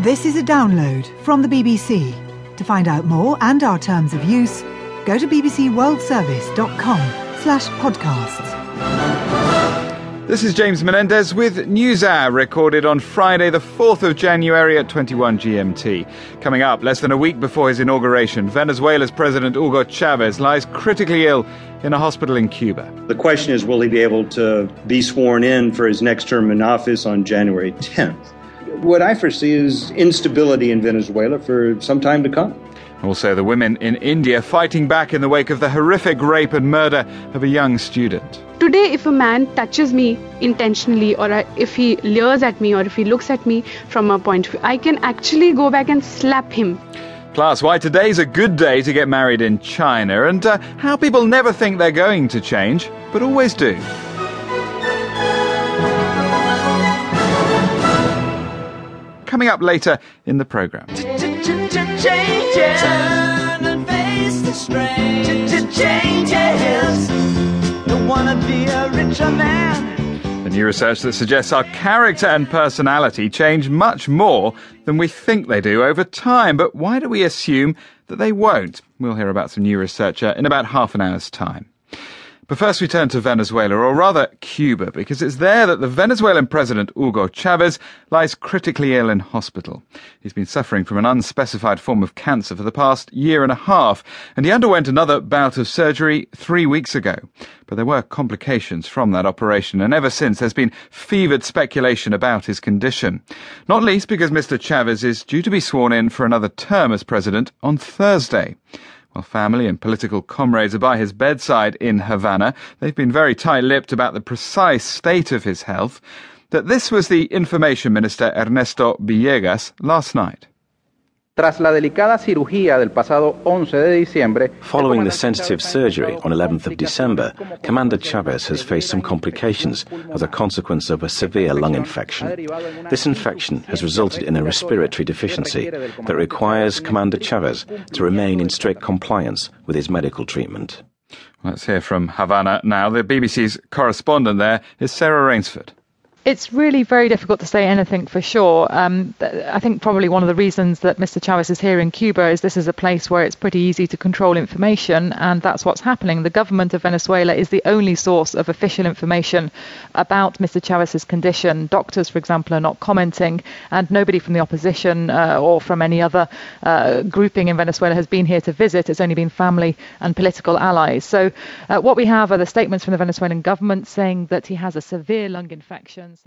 This is a download from the BBC. To find out more and our terms of use, go to bbcworldservice.com slash podcasts. This is James Menendez with NewsHour, recorded on Friday, the 4th of January at 21 GMT. Coming up, less than a week before his inauguration, Venezuela's President Hugo Chavez lies critically ill in a hospital in Cuba. The question is will he be able to be sworn in for his next term in office on January 10th? What I foresee is instability in Venezuela for some time to come. Also, the women in India fighting back in the wake of the horrific rape and murder of a young student. Today, if a man touches me intentionally, or if he leers at me, or if he looks at me from a point of view, I can actually go back and slap him. Plus, why today's a good day to get married in China, and uh, how people never think they're going to change, but always do. Coming up later in the programme. Turn and face the strange changes. Don't wanna be a. The new research that suggests our character and personality change much more than we think they do over time. But why do we assume that they won't? We'll hear about some new research in about half an hour's time. But first we turn to Venezuela, or rather Cuba, because it's there that the Venezuelan president Hugo Chavez lies critically ill in hospital. He's been suffering from an unspecified form of cancer for the past year and a half, and he underwent another bout of surgery three weeks ago. But there were complications from that operation, and ever since there's been fevered speculation about his condition. Not least because Mr. Chavez is due to be sworn in for another term as president on Thursday. While family and political comrades are by his bedside in Havana, they've been very tight-lipped about the precise state of his health. That this was the Information Minister Ernesto Villegas last night. Following the sensitive surgery on 11th of December, Commander Chavez has faced some complications as a consequence of a severe lung infection. This infection has resulted in a respiratory deficiency that requires Commander Chavez to remain in strict compliance with his medical treatment. Let's hear from Havana now. The BBC's correspondent there is Sarah Rainsford. It's really very difficult to say anything for sure. Um, I think probably one of the reasons that Mr. Chavez is here in Cuba is this is a place where it's pretty easy to control information, and that's what's happening. The government of Venezuela is the only source of official information about Mr. Chavez's condition. Doctors, for example, are not commenting, and nobody from the opposition uh, or from any other uh, grouping in Venezuela has been here to visit. It's only been family and political allies. So, uh, what we have are the statements from the Venezuelan government saying that he has a severe lung infection.